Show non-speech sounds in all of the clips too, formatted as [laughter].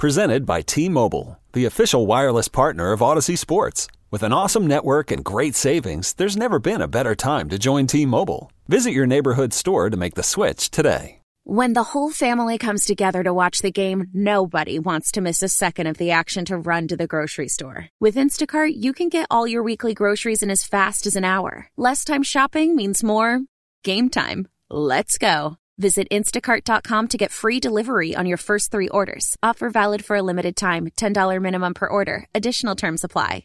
Presented by T Mobile, the official wireless partner of Audacy Sports. With an awesome network and great savings, there's never been a better time to join T Mobile. Visit your neighborhood store to make the switch today. When the whole family comes together to watch the game, nobody wants to miss a second of the action to run to the grocery store. With Instacart, you can get all your weekly groceries in as fast as an hour. Less time shopping means more game time. Let's go. Visit instacart.com to get free delivery on your first three orders. Offer valid for a limited time $10 minimum per order. Additional terms apply.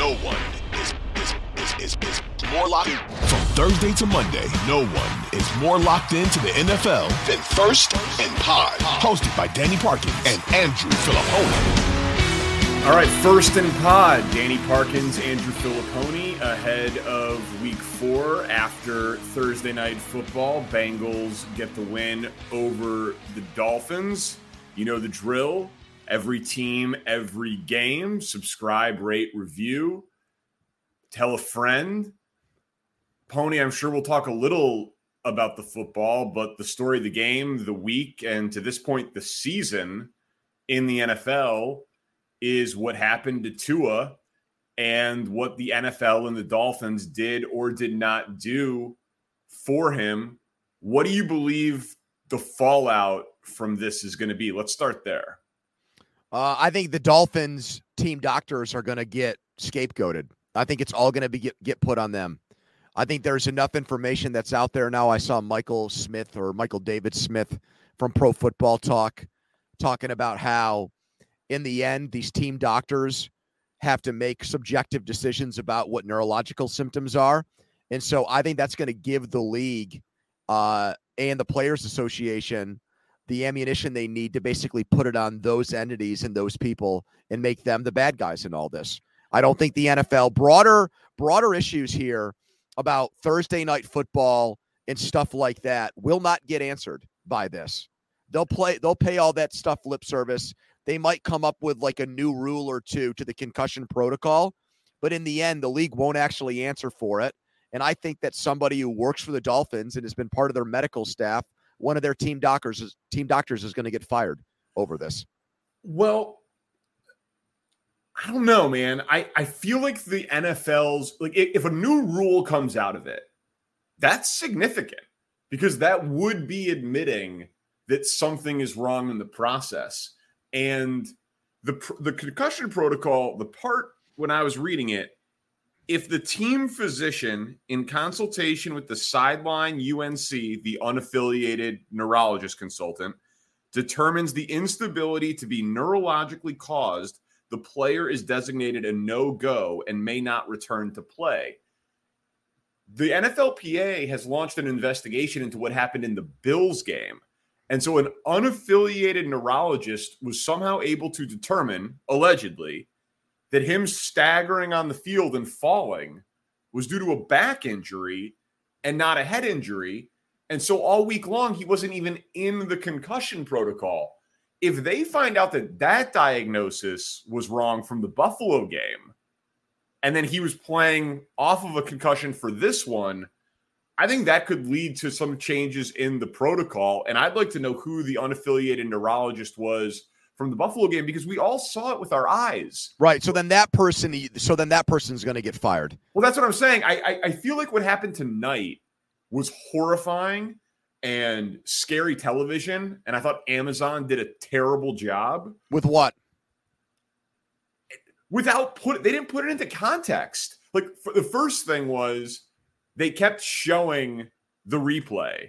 No one is, is, is, is, is more locked in. from Thursday to Monday. No one is more locked into the NFL than First and Pod, hosted by Danny Parkins and Andrew Fillipponi. All right, first and pod, Danny Parkins, Andrew Fillipponi, ahead of week four after Thursday night football. Bengals get the win over the Dolphins. You know the drill. Every team, every game. Subscribe, rate, review. Tell a friend. Pony, I'm sure we'll talk a little about the football, but the story of the game, the week, and to this point, the season in the NFL is what happened to Tua and what the NFL and the Dolphins did or did not do for him. What do you believe the fallout from this is going to be? Let's start there. Uh, I think the Dolphins team doctors are going to get scapegoated. I think it's all going to be get, get put on them. I think there's enough information that's out there now. I saw Michael Smith or Michael David Smith from Pro Football Talk talking about how in the end, these team doctors have to make subjective decisions about what neurological symptoms are. And so I think that's going to give the league uh, and the Players Association the ammunition they need to basically put it on those entities and those people and make them the bad guys in all this. I don't think the NFL broader broader issues here about Thursday night football and stuff like that will not get answered by this. They'll play they'll pay all that stuff lip service they might come up with like a new rule or two to the concussion protocol. But in the end, the league won't actually answer for it. And I think that somebody who works for the Dolphins and has been part of their medical staff, one of their team doctors, is, team doctors is going to get fired over this. Well, I don't know, man. I, I feel like the NFL's like if a new rule comes out of it, that's significant because that would be admitting that something is wrong in the process. And the the concussion protocol, the part when I was reading it, if the team physician in consultation with the sideline UNC, the unaffiliated neurologist consultant, determines the instability to be neurologically caused, the player is designated a no-go and may not return to play. The NFLPA has launched an investigation into what happened in the Bills game and so an unaffiliated neurologist was somehow able to determine, allegedly, that him staggering on the field and falling was due to a back injury and not a head injury. And so all week long, he wasn't even in the concussion protocol. If they find out that that diagnosis was wrong from the Buffalo game, and then he was playing off of a concussion for this one, I think that could lead to some changes in the protocol. And I'd like to know who the unaffiliated neurologist was from the Buffalo game because we all saw it with our eyes. Right. So then that person, so then that person's going to get fired. Well, that's what I'm saying. I, I, I feel like what happened tonight was horrifying, and scary television. And I thought Amazon did a terrible job. With what? Without put they didn't put it into context. Like the first thing was they kept showing the replay.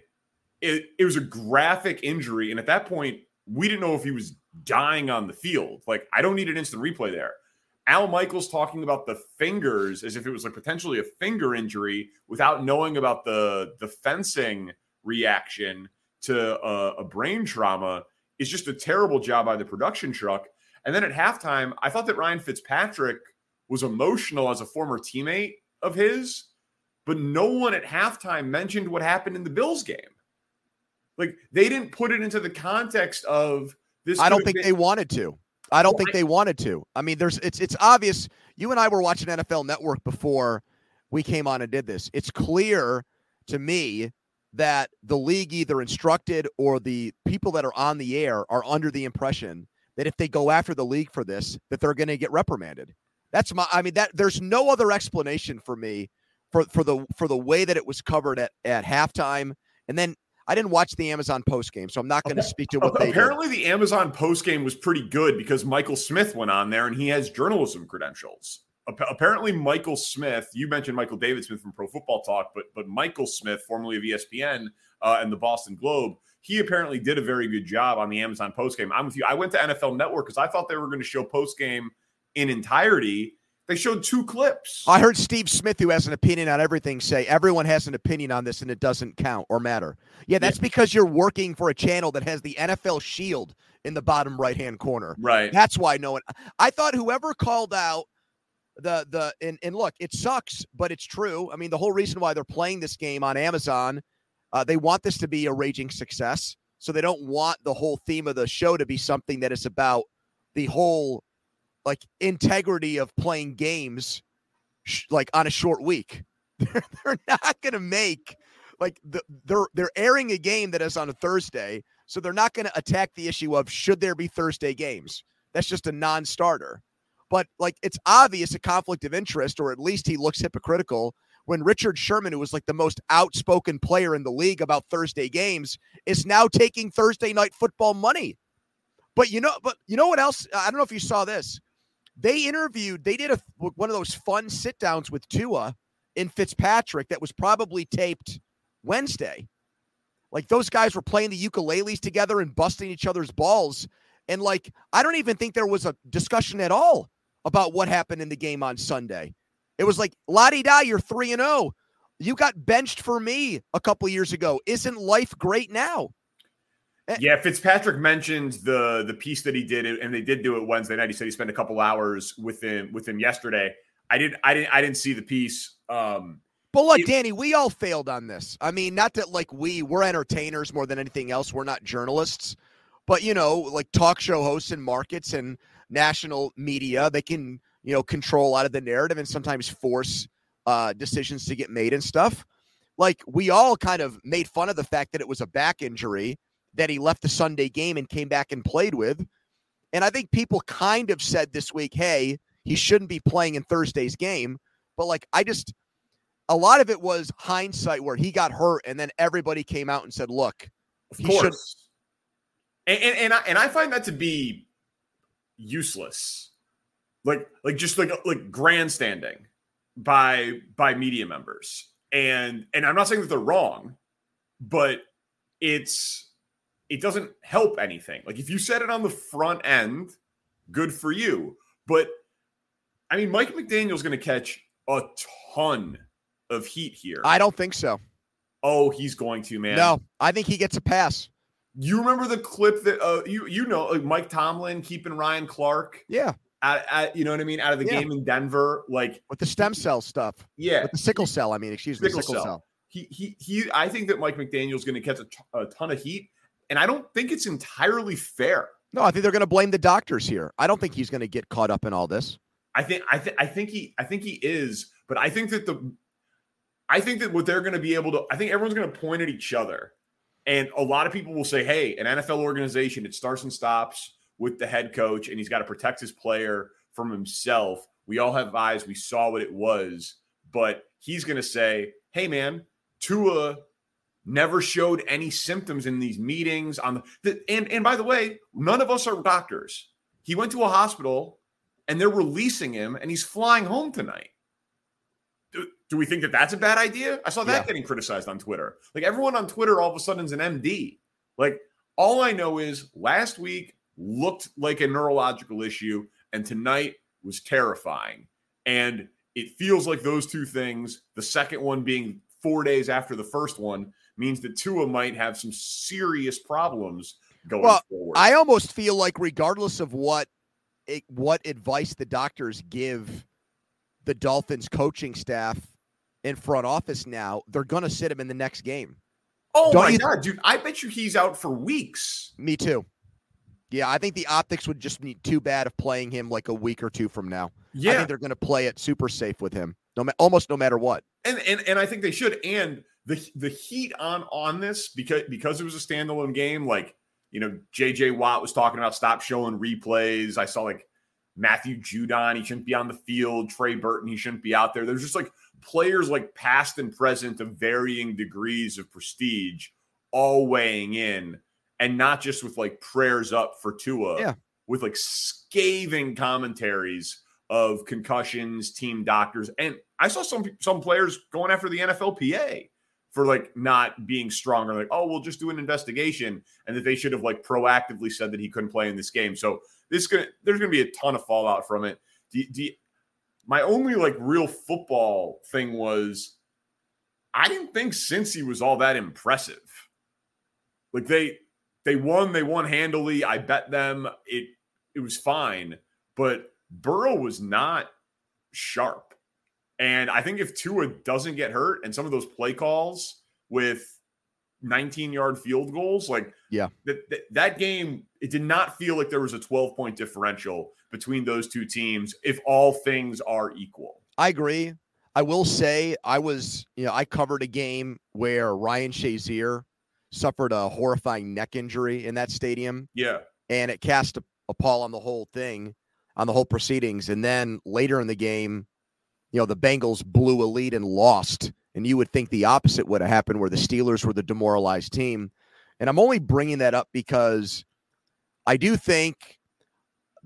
It, it was a graphic injury. And at that point, we didn't know if he was dying on the field. Like, I don't need an instant replay there. Al Michaels talking about the fingers as if it was like potentially a finger injury without knowing about the the fencing reaction to a, a brain trauma is just a terrible job by the production truck. And then at halftime, I thought that Ryan Fitzpatrick was emotional as a former teammate of his, but no one at halftime mentioned what happened in the Bills game. Like they didn't put it into the context of this. I don't think been- they wanted to. I don't think they wanted to. I mean, there's it's it's obvious. You and I were watching NFL Network before we came on and did this. It's clear to me that the league either instructed or the people that are on the air are under the impression that if they go after the league for this, that they're going to get reprimanded. That's my. I mean, that there's no other explanation for me for for the for the way that it was covered at at halftime, and then I didn't watch the Amazon post game, so I'm not going to speak to what they apparently the Amazon post game was pretty good because Michael Smith went on there and he has journalism credentials. Apparently, Michael Smith. You mentioned Michael David Smith from Pro Football Talk, but but Michael Smith, formerly of ESPN uh, and the Boston Globe, he apparently did a very good job on the Amazon post game. I'm with you. I went to NFL Network because I thought they were going to show post game in entirety they showed two clips. I heard Steve Smith, who has an opinion on everything, say everyone has an opinion on this and it doesn't count or matter. Yeah, that's yeah. because you're working for a channel that has the NFL shield in the bottom right hand corner. Right. That's why no one. I thought whoever called out the the and, and look, it sucks, but it's true. I mean, the whole reason why they're playing this game on Amazon, uh, they want this to be a raging success. So they don't want the whole theme of the show to be something that is about the whole like integrity of playing games sh- like on a short week. [laughs] They're, they're not going to make like the, they're they're airing a game that is on a Thursday, so they're not going to attack the issue of should there be Thursday games. That's just a non-starter. But like it's obvious a conflict of interest, or at least he looks hypocritical when Richard Sherman, who was like the most outspoken player in the league about Thursday games, is now taking Thursday night football money. But you know, but you know what else? I don't know if you saw this. They interviewed, they did a one of those fun sit downs with Tua in Fitzpatrick that was probably taped Wednesday. Like those guys were playing the ukuleles together and busting each other's balls. And like, I don't even think there was a discussion at all about what happened in the game on Sunday. It was like, la di da, you're 3 and 0. You got benched for me a couple years ago. Isn't life great now? Eh. Yeah, Fitzpatrick mentioned the the piece that he did, and they did do it Wednesday night. He said he spent a couple hours with him with him yesterday. I didn't, I didn't, I didn't see the piece. Um, but look, it, Danny, we all failed on this. I mean, not that like we we're entertainers more than anything else. We're not journalists, but you know, like talk show hosts and markets and national media, they can you know control a lot of the narrative and sometimes force uh, decisions to get made and stuff. Like we all kind of made fun of the fact that it was a back injury that he left the Sunday game and came back and played with. And I think people kind of said this week, hey, he shouldn't be playing in Thursday's game. But like, I just, a lot of it was hindsight where he got hurt and then everybody came out and said, look, of he course. should. And, and, and, I, and I find that to be useless. Like, like just like, like grandstanding by, by media members. And, and I'm not saying that they're wrong, but it's, it doesn't help anything. Like if you set it on the front end, good for you. But I mean, Mike McDaniel's going to catch a ton of heat here. I don't think so. Oh, he's going to, man. No, I think he gets a pass. You remember the clip that uh, you you know like Mike Tomlin keeping Ryan Clark? Yeah. At, at, you know what I mean? Out of the yeah. game in Denver, like with the stem cell stuff. Yeah, with the sickle cell. I mean, excuse sickle me, sickle cell. cell. He he he. I think that Mike McDaniel's going to catch a, t- a ton of heat and I don't think it's entirely fair. No, I think they're going to blame the doctors here. I don't think he's going to get caught up in all this. I think I think I think he I think he is, but I think that the I think that what they're going to be able to I think everyone's going to point at each other. And a lot of people will say, "Hey, an NFL organization, it starts and stops with the head coach and he's got to protect his player from himself. We all have eyes. We saw what it was." But he's going to say, "Hey man, Tua never showed any symptoms in these meetings on the and and by the way, none of us are doctors. He went to a hospital and they're releasing him and he's flying home tonight. Do, do we think that that's a bad idea? I saw that yeah. getting criticized on Twitter. Like everyone on Twitter all of a sudden is an MD. Like all I know is last week looked like a neurological issue and tonight was terrifying. And it feels like those two things, the second one being 4 days after the first one, means that Tua might have some serious problems going well, forward. I almost feel like regardless of what what advice the doctors give the Dolphins coaching staff in front office now, they're going to sit him in the next game. Oh Don't my god, dude! I bet you he's out for weeks. Me too. Yeah, I think the optics would just be too bad of playing him like a week or two from now. Yeah, I think they're going to play it super safe with him, no, almost no matter what. And and and I think they should. And the the heat on on this because because it was a standalone game. Like you know, J.J. Watt was talking about stop showing replays. I saw like Matthew Judon, he shouldn't be on the field. Trey Burton, he shouldn't be out there. There's just like players like past and present of varying degrees of prestige all weighing in, and not just with like prayers up for Tua. Yeah. With like scathing commentaries of concussions, team doctors, and I saw some some players going after the NFLPA for like not being stronger. Like, oh, we'll just do an investigation, and that they should have like proactively said that he couldn't play in this game. So this gonna there's gonna be a ton of fallout from it. Do, do, my only like real football thing was I didn't think Cincy was all that impressive. Like they they won, they won handily. I bet them it it was fine, but Burrow was not sharp. And I think if Tua doesn't get hurt and some of those play calls with 19 yard field goals, like yeah, that, that, that game, it did not feel like there was a 12 point differential between those two teams if all things are equal. I agree. I will say I was, you know, I covered a game where Ryan Shazier suffered a horrifying neck injury in that stadium. Yeah. And it cast a, a pall on the whole thing, on the whole proceedings. And then later in the game, you know, the Bengals blew a lead and lost. And you would think the opposite would have happened where the Steelers were the demoralized team. And I'm only bringing that up because I do think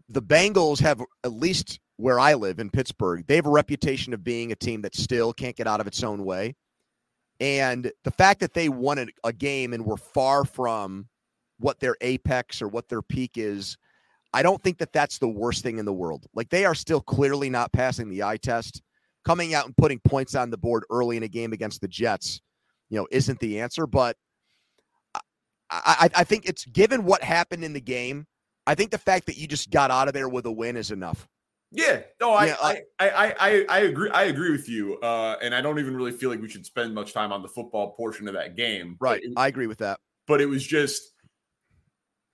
the Bengals have, at least where I live in Pittsburgh, they have a reputation of being a team that still can't get out of its own way. And the fact that they won a game and were far from what their apex or what their peak is, I don't think that that's the worst thing in the world. Like they are still clearly not passing the eye test coming out and putting points on the board early in a game against the Jets, you know, isn't the answer. But I, I, I think it's given what happened in the game. I think the fact that you just got out of there with a win is enough. Yeah, no, I, yeah, I, I, I, I, agree. I agree with you, uh, and I don't even really feel like we should spend much time on the football portion of that game. Right, it, I agree with that. But it was just,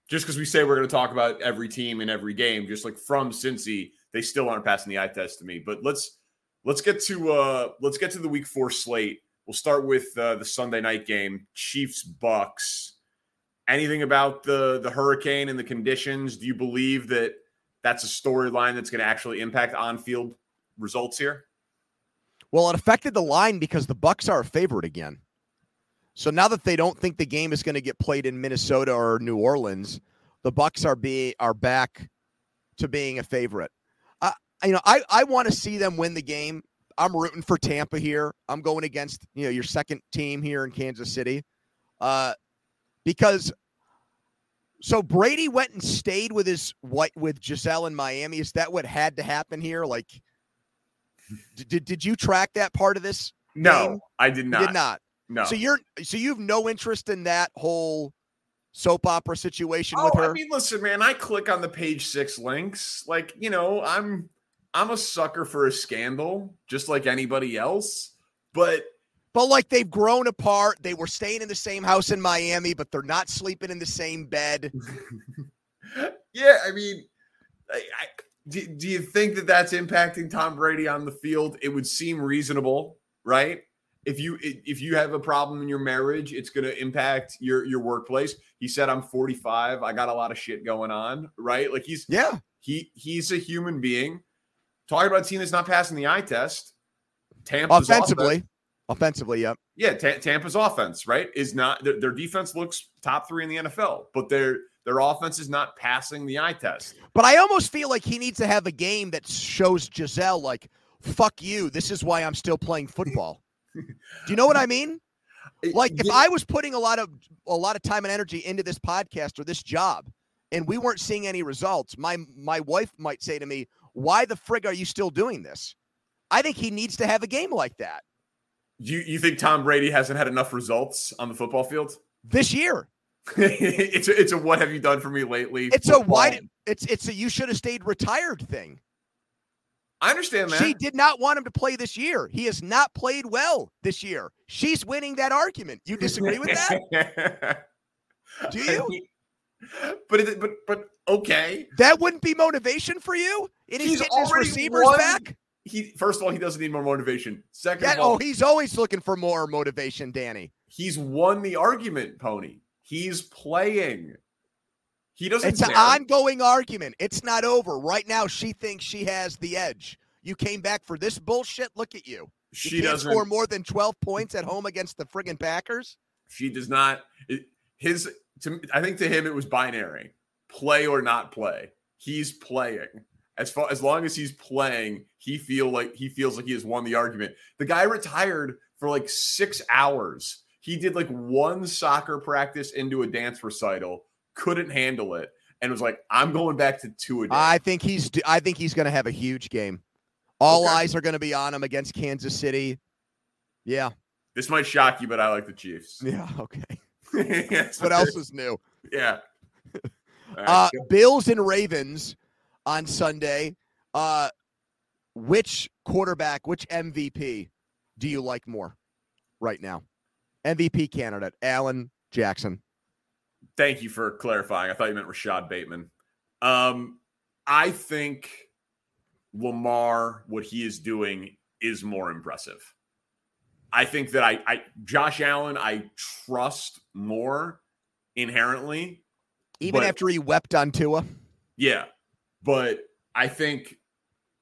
just because we say we're going to talk about every team in every game, just like from Cincy, they still aren't passing the eye test to me. But let's Let's get to uh let's get to the week four slate. We'll start with uh, the Sunday night game, Chiefs Bucks. Anything about the the hurricane and the conditions? Do you believe that that's a storyline that's going to actually impact on-field results here? Well, it affected the line because the Bucks are a favorite again. So now that they don't think the game is going to get played in Minnesota or New Orleans, the Bucks are be are back to being a favorite you know, I, I want to see them win the game. I'm rooting for Tampa here. I'm going against, you know, your second team here in Kansas City. Uh, because so Brady went and stayed with his what with Gisele in Miami. Is that what had to happen here? Like, did did you track that part of this? No, game? I did not. You did not. No. So you're so you have no interest in that whole soap opera situation oh, with her. I mean, listen, man. I click on the page six links. Like, you know, I'm I'm a sucker for a scandal, just like anybody else. But but like they've grown apart. They were staying in the same house in Miami, but they're not sleeping in the same bed. [laughs] yeah, I mean, I, I, do, do you think that that's impacting Tom Brady on the field? It would seem reasonable, right? If you if you have a problem in your marriage, it's going to impact your your workplace. He said, "I'm 45. I got a lot of shit going on." Right? Like he's yeah. He he's a human being talking about a team that's not passing the eye test. Tampa offensively, Offensively, yep. Yeah, Ta- Tampa's offense, right, is not their, their defense looks top three in the NFL, but their their offense is not passing the eye test. But I almost feel like he needs to have a game that shows Gisele like, "Fuck you. This is why I'm still playing football." [laughs] Do you know what I mean? Like if I was putting a lot of a lot of time and energy into this podcast or this job, and we weren't seeing any results, my my wife might say to me, "Why the frig are you still doing this?" I think he needs to have a game like that. You you think Tom Brady hasn't had enough results on the football field this year? [laughs] it's a, it's a what have you done for me lately? It's football. a why it's it's a you should have stayed retired thing. I understand that. She did not want him to play this year. He has not played well this year. She's winning that argument. You disagree with that? [laughs] Do you? But it, but but okay. That wouldn't be motivation for you. And he's, he's getting his receivers won. back. He first of all, he doesn't need more motivation. Second yeah, of oh, all, oh, he's always looking for more motivation, Danny. He's won the argument, Pony. He's playing. He doesn't. It's care. an ongoing argument. It's not over. Right now, she thinks she has the edge. You came back for this bullshit. Look at you. She you doesn't score more than twelve points at home against the friggin' Packers. She does not. His. To, I think to him it was binary: play or not play. He's playing. As far as long as he's playing, he feel like he feels like he has won the argument. The guy retired for like six hours. He did like one soccer practice into a dance recital, couldn't handle it, and was like, "I'm going back to two a day." I think he's. I think he's going to have a huge game. All okay. eyes are going to be on him against Kansas City. Yeah. This might shock you, but I like the Chiefs. Yeah. [laughs] Okay. [laughs] yes, what else is new? Yeah. Uh, Bills and Ravens on Sunday. Uh, which quarterback, which MVP do you like more right now? MVP candidate, Allen Jackson. Thank you for clarifying. I thought you meant Rashod Bateman. Um, I think Lamar, what he is doing is more impressive. I think that I, I Josh Allen, I trust more inherently. Even but, after he wept on Tua? Yeah. But I think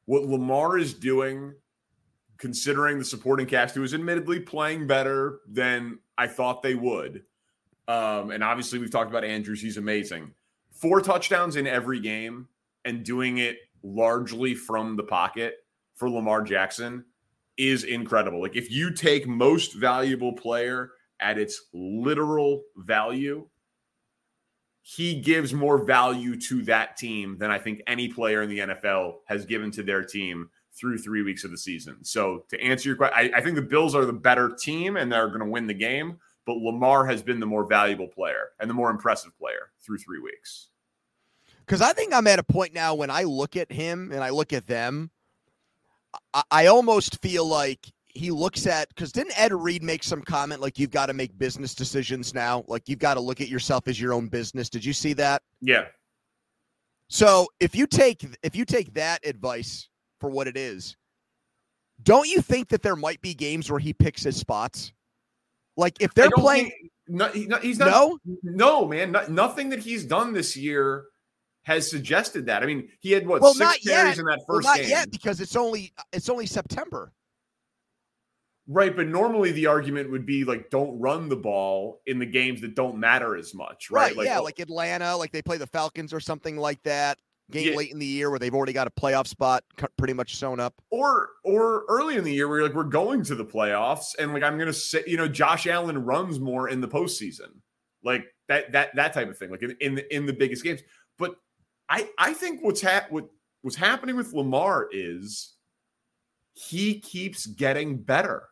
what Lamar is doing, considering the supporting cast, who is admittedly playing better than I thought they would. Um, and obviously, we've talked about Andrews. He's amazing. Four touchdowns in every game and doing it largely from the pocket for Lamar Jackson is incredible. Like, if you take most valuable player at its literal value, he gives more value to that team than I think any player in the NFL has given to their team through three weeks of the season. So to answer your question, I, I think the Bills are the better team and they're going to win the game, but Lamar has been the more valuable player and the more impressive player through three weeks. Because I think I'm at a point now when I look at him and I look at them, I, I almost feel like he looks at because didn't Ed Reed make some comment like you've got to make business decisions now? Like you've got to look at yourself as your own business. Did you see that? Yeah. So if you take if you take that advice for what it is, don't you think that there might be games where he picks his spots? Like if they're playing, no, he's not. No, no, man, not, nothing that he's done this year has suggested that. I mean, he had what well, six carries yet. in that first well, not game. yet because it's only it's only September. Right, but normally the argument would be like don't run the ball in the games that don't matter as much, right? right like, yeah, oh like Atlanta, like they play the Falcons or something like that. Game yeah. late in the year where they've already got a playoff spot pretty much sewn up. Or or early in the year where like we're going to the playoffs and like I'm gonna say, you know, Josh Allen runs more in the postseason. Like that that that type of thing, like in, in the in the biggest games. But I I think what's ha- what what's happening with Lamar is he keeps getting better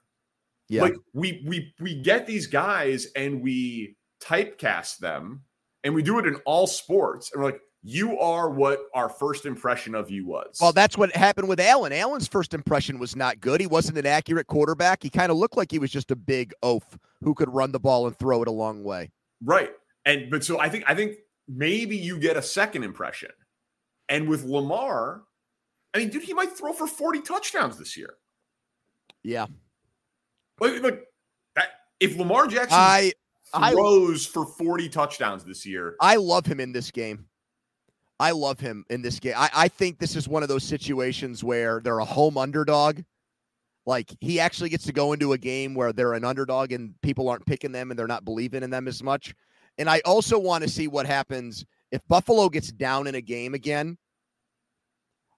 yeah. Like we we we get these guys and we typecast them and we do it in all sports. And we're like, you are what our first impression of you was. Well, that's what happened with Allen. Allen's first impression was not good. He wasn't an accurate quarterback. He kind of looked like he was just a big oaf who could run the ball and throw it a long way. Right. And but so I think I think maybe you get a second impression. And with Lamar, I mean, dude, he might throw for 40 touchdowns this year. Yeah. Like, like that, if Lamar Jackson I, throws I, for 40 touchdowns this year. I love him in this game. I love him in this game. I, I think this is one of those situations where they're a home underdog. Like he actually gets to go into a game where they're an underdog and people aren't picking them and they're not believing in them as much. And I also want to see what happens if Buffalo gets down in a game again.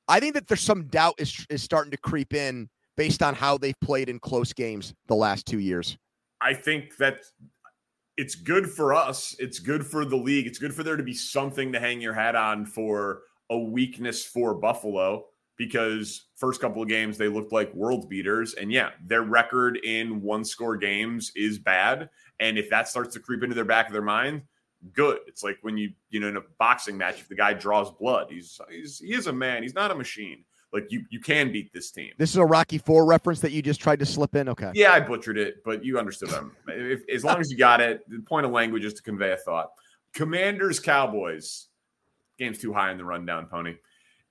I think that there's some doubt is, is starting to creep in based on how they've played in close games the last two years. I think that it's good for us. It's good for the league. It's good for there to be something to hang your hat on for a weakness for Buffalo because first couple of games they looked like world beaters and yeah their record in one score games is bad and if that starts to creep into their back of their mind good it's like when you you know in a boxing match if the guy draws blood he's he's he is a man he's not a machine like you you can beat this team this is a rocky four reference that you just tried to slip in okay yeah i butchered it but you understood them if, as long as you got it the point of language is to convey a thought commanders cowboys game's too high in the rundown pony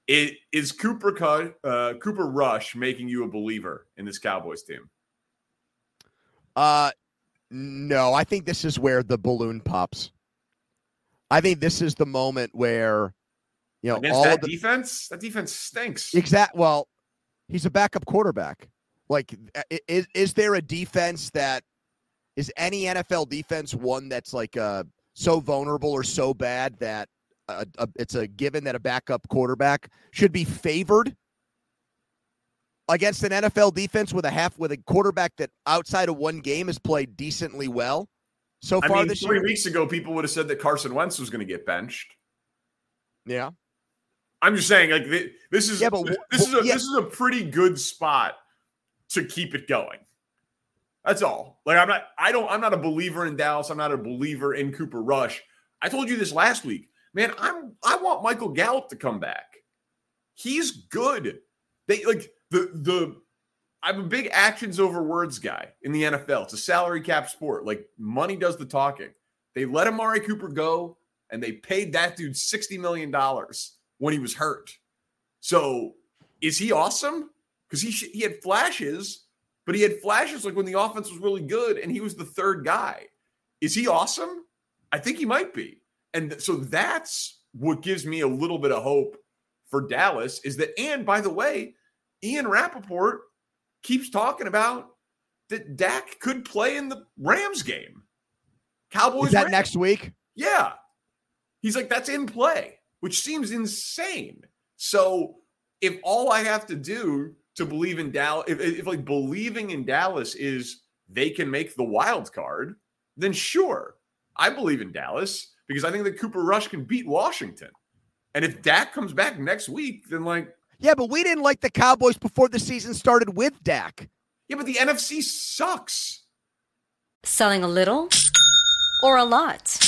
it, is Cooper uh, Cooper Rush making you a believer in this Cowboys team? Uh, no. I think this is where the balloon pops. I think this is the moment where you know Against all that the defense. That defense stinks. Exact. Well, he's a backup quarterback. Like, is is there a defense that is any NFL defense one that's like uh so vulnerable or so bad that a, a, it's a given that a backup quarterback should be favored against an NFL defense with a half with a quarterback that outside of one game has played decently well so far I mean, this three year. weeks ago, people would have said that Carson Wentz was going to get benched. Yeah, I'm just saying, like this is yeah, but this is a, yeah. this is a pretty good spot to keep it going. That's all. Like I'm not, I don't, I'm not a believer in Dallas. I'm not a believer in Cooper Rush. I told you this last week man, I'm I want Michael Gallup to come back. He's good. They like the the I'm a big actions over words guy in the NFL. It's a salary cap sport. Like money does the talking. They let Amari Cooper go and they paid that dude $60 million when he was hurt. So is he awesome? Because he, he had flashes, but he had flashes like when the offense was really good and he was the third guy. Is he awesome? I think he might be. And so that's what gives me a little bit of hope for Dallas is that, and by the way, Ian Rapoport keeps talking about that Dak could play in the Rams game. Cowboys. Is that Rams. next week? Yeah. He's like, that's in play, which seems insane. So if all I have to do to believe in Dallas, if, if like believing in Dallas is they can make the wild card, then sure, I believe in Dallas because I think that Cooper Rush can beat Washington. And if Dak comes back next week, then like yeah, but we didn't like the Cowboys before the season started with Dak. Yeah, but the NFC sucks. Selling a little or a lot.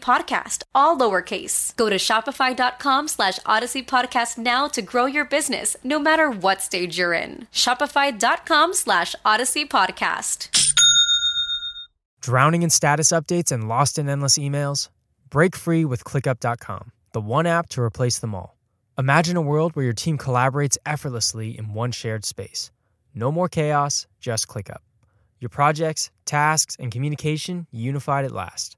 podcast, all lowercase. Go to shopify.com slash audacy podcast now to grow your business, no matter what stage you're in. Shopify.com slash audacy podcast. Drowning in status updates and lost in endless emails? Break free with ClickUp.com, the one app to replace them all. Imagine a world where your team collaborates effortlessly in one shared space. No more chaos, just ClickUp. Your projects, tasks, and communication unified at last.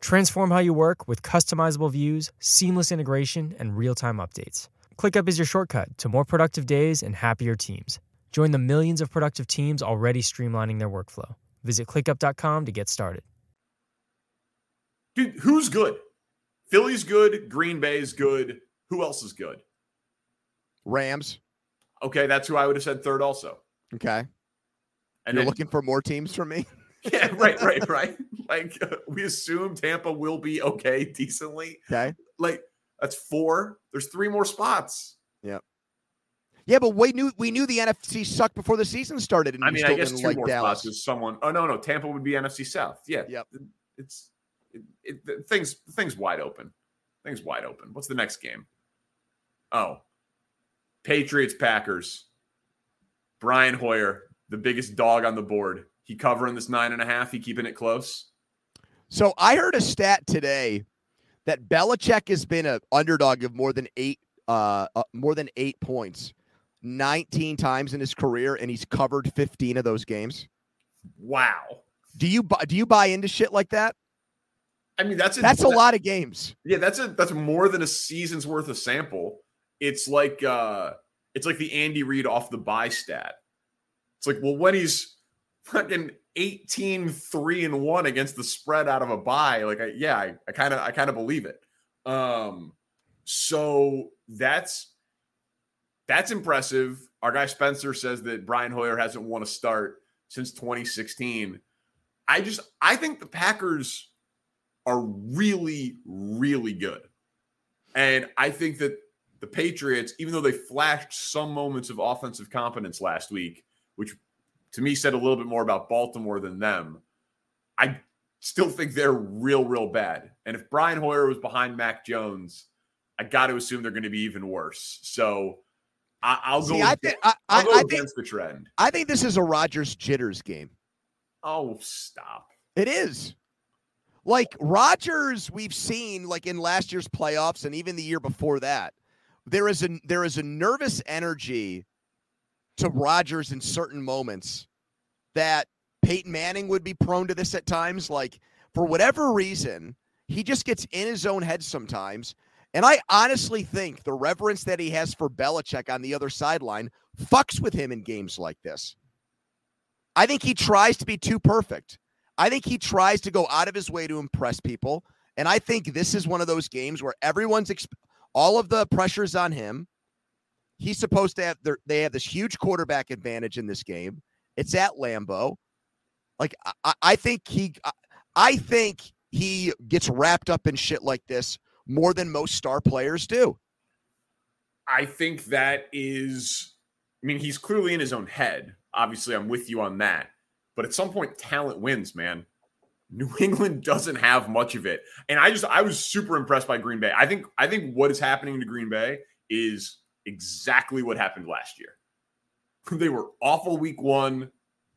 Transform how you work with customizable views, seamless integration, and real time updates. ClickUp is your shortcut to more productive days and happier teams. Join the millions of productive teams already streamlining their workflow. Visit clickup.com to get started. Dude, who's good? Philly's good. Green Bay's good. Who else is good? Rams. Okay, that's who I would have said third also. Okay. And You're then, looking for more teams from me? [laughs] [laughs] yeah, right, right, right. Like uh, we assume Tampa will be okay decently. Okay. Like that's four. There's three more spots. Yeah, Yeah, but we knew we knew the NFC sucked before the season started, and I mean, I guess two like more Dallas. spots is someone. Oh no, no, Tampa would be NFC South. Yeah. Yep. It's it, it, things things wide open. Things wide open. What's the next game? Oh, Patriots Packers. Brian Hoyer, the biggest dog on the board. He covering this nine and a half. He keeping it close. So I heard a stat today that Belichick has been an underdog of more than eight, uh, uh, more than eight points, nineteen times in his career, and he's covered fifteen of those games. Wow. Do you buy? Do you buy into shit like that? I mean, that's a, That's a lot of games. Yeah, that's a that's more than a season's worth of sample. It's like uh it's like the Andy Reid off the buy stat. It's like, well, when he's fucking 18 3 and 1 against the spread out of a buy, like I, yeah, I, kind of I kind of believe it. Um so that's that's impressive. Our guy Spencer says that Brian Hoyer hasn't won a start since 2016. I just I think the Packers are really, really good. And I think that the Patriots, even though they flashed some moments of offensive competence last week, which to me said a little bit more about Baltimore than them, I still think they're real, real bad. And if Brian Hoyer was behind Mac Jones, I got to assume they're going to be even worse. So I, will See, go. I against- think I, I'll go I think against the trend. I think this is a Rodgers jitters game. Oh, stop. It is. Like Rodgers, we've seen like in last year's playoffs and even the year before that. There is a there is a nervous energy to Rodgers in certain moments that Peyton Manning would be prone to this at times. Like for whatever reason, he just gets in his own head sometimes. And I honestly think the reverence that he has for Belichick on the other sideline fucks with him in games like this. I think he tries to be too perfect. I think he tries to go out of his way to impress people. And I think this is one of those games where everyone's exp- all of the pressure's on him. He's supposed to have they have this huge quarterback advantage in this game. It's at Lambeau. Like I, I think he I think he gets wrapped up in shit like this more than most star players do. I think that is, I mean, he's clearly in his own head. Obviously, I'm with you on that. But at some point, talent wins, man. New [laughs] England doesn't have much of it. And I just I was super impressed by Green Bay. I think I think what is happening to Green Bay is exactly what happened last year. they were awful week one,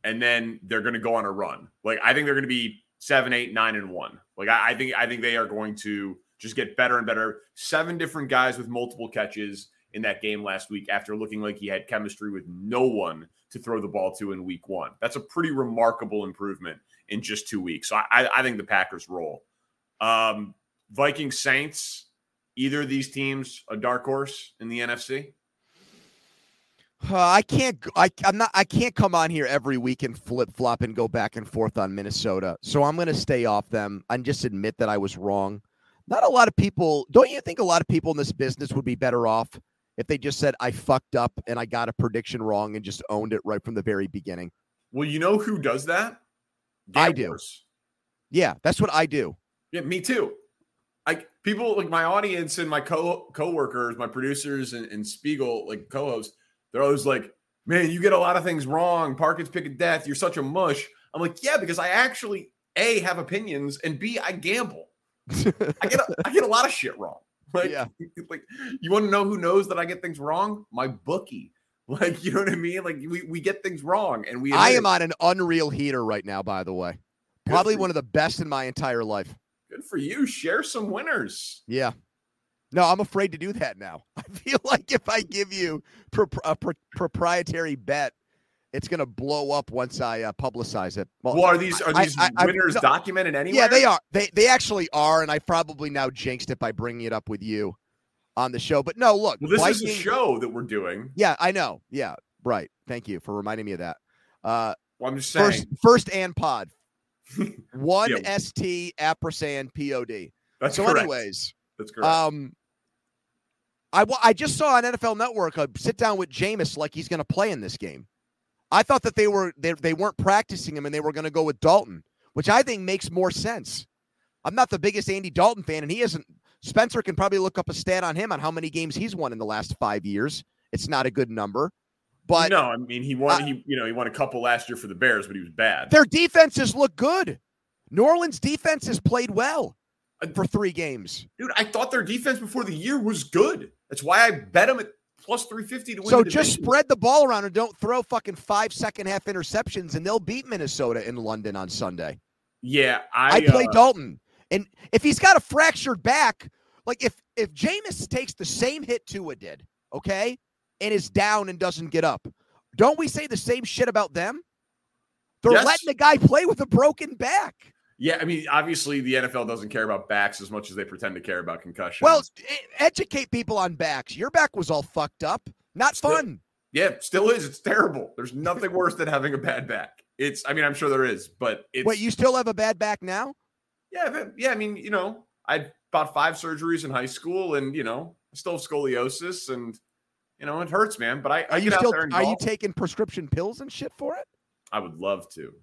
and then they're gonna go on a run. Like I think they're gonna be seven, eight, nine, and one. Like I, I think I think they are going to just get better and better. Seven different guys with multiple catches in that game last week after looking like he had chemistry with no one to throw the ball to in week one. That's a pretty remarkable improvement in just two weeks. So I, I think the Packers roll. Um, Vikings Saints, either of these teams a dark horse in the NFC? Uh, I can't. I, am not. I can't come on here every week and flip flop and go back and forth on Minnesota. So I'm going to stay off them and just admit that I was wrong. Not a lot of people. Don't you think a lot of people in this business would be better off if they just said I fucked up and I got a prediction wrong and just owned it right from the very beginning? Well, you know who does that? I do. Yeah, that's what I do. Yeah, me too. People like my audience and my co coworkers, my producers and, and Spiegel, like co-hosts, they're always like, Man, you get a lot of things wrong. Parkins pick of death, you're such a mush. I'm like, yeah, because I actually A have opinions and B, I gamble. I get a, I get a lot of shit wrong. [laughs] Like, Yeah. [laughs] like you want to know who knows that I get things wrong? My bookie. [laughs] Like, you know what I mean? Like we, we get things wrong and we I am it. on an unreal heater right now. By the way, probably one of the best in my entire life. Good for you. Share some winners. Yeah. No, I'm afraid to do that now. [laughs] I feel like if I give you pro- a pro- proprietary bet, it's going to blow up once I uh, publicize it. Well, are these are I- these I- I- winners no, documented anywhere? Yeah, they are. They they actually are, and I probably now jinxed it by bringing it up with you on the show. But no, look, Well, this is a show that we're doing. Yeah, I know. Yeah, right. Thank you for reminding me of that. Uh, Well, I'm just saying. first, first and pod. One Yeah. S T ampersand P O D. That's So, correct. anyways, That's correct. um, I I just saw on NFL Network a sit down with Jameis like he's going to play in this game. I thought that they were they, they weren't practicing him and they were going to go with Dalton, which I think makes more sense. I'm not the biggest Andy Dalton fan, and he isn't. Spencer can probably look up a stat on him on how many games he's won in the last five years. It's not a good number, but no, I mean he won. uh, he you know he won a couple last year for the Bears, but he was bad. their defenses look good. New Orleans defense has played well for three games. Dude, I thought their defense before the year was good. That's why I bet them at plus three fifty to win. So just spread the ball around and don't throw fucking five second half interceptions, and they'll beat Minnesota in London on Sunday. Yeah, I, I, play uh, Dalton, and if he's got a fractured back, like if if Jameis takes the same hit Tua did, okay, and is down and doesn't get up, don't we say the same shit about them? They're Yes. letting the guy play with a broken back. Yeah, I mean, obviously the NFL doesn't care about backs as much as they pretend to care about concussions. Well, educate people on backs. Your back was all fucked up. Not Still- fun. yeah, still is. It's terrible. There's nothing [laughs] worse than having a bad back. It's. I mean, I'm sure there is, but it's. Wait, you still have a bad back now? Yeah, yeah. I mean, you know, I had about five surgeries in high school, and you know, I still have scoliosis, and you know, it hurts, man. But I, I Are you still are you taking prescription pills and shit for it? I would love to.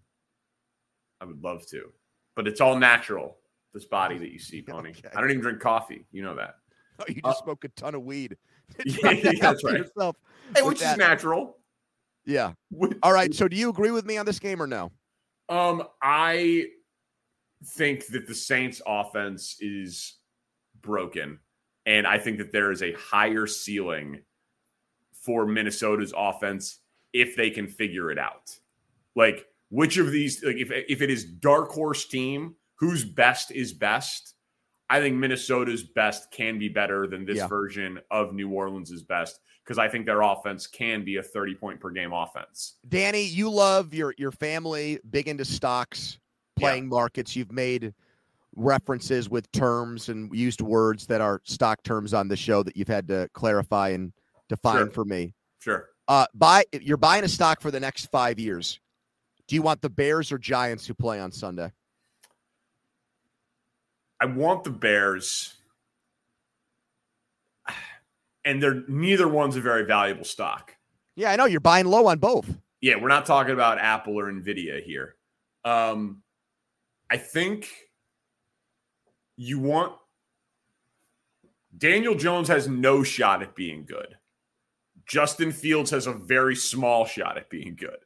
I would love to, but it's all natural. This body that you see, [laughs] Pony. Okay. I don't even drink coffee. You know that. Oh, you Uh, just smoke a ton of weed. [laughs] [laughs] Yeah, yeah, that's right. yourself Hey, which is natural. Yeah. All right. So do you agree with me on this game or no? Um, I think that the Saints offense is broken, and I think that there is a higher ceiling for Minnesota's offense if they can figure it out. Like which of these like if if it is dark horse team, whose best is best? I think Minnesota's best can be better than this Yeah. version of New Orleans' best because I think their offense can be a 30 point per game offense. Danny, you love your your family, big into stocks, Yeah. playing markets. You've made references with terms and used words that are stock terms on the show that you've had to clarify and define Sure. for me. Sure. Uh, buy you're buying a stock for the next five years. Do you want the Bears or Giants who play on Sunday? I want the Bears, and they're neither one's a very valuable stock. Yeah, I know you're buying low on both. Yeah, we're not talking about Apple or Nvidia here. Um, I think you want Daniel Jones has no shot at being good. Justin Fields has a very small shot at being good.